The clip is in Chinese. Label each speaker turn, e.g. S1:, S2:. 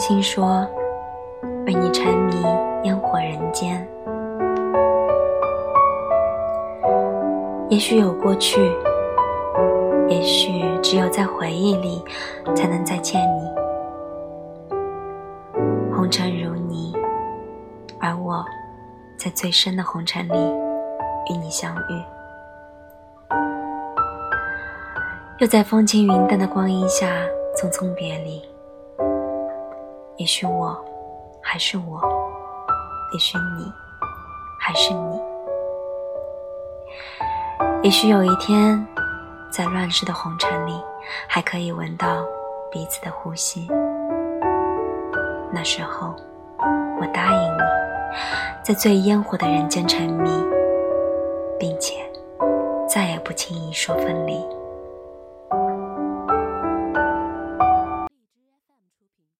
S1: 心说，为你沉迷烟火人间。也许有过去，也许只有在回忆里，才能再见你。红尘如泥，而我，在最深的红尘里与你相遇。又在风轻云淡的光阴下匆匆别离。也许我，还是我；也许你，还是你。也许有一天，在乱世的红尘里，还可以闻到彼此的呼吸。那时候，我答应你，在最烟火的人间沉迷，并且再也不轻易说分离。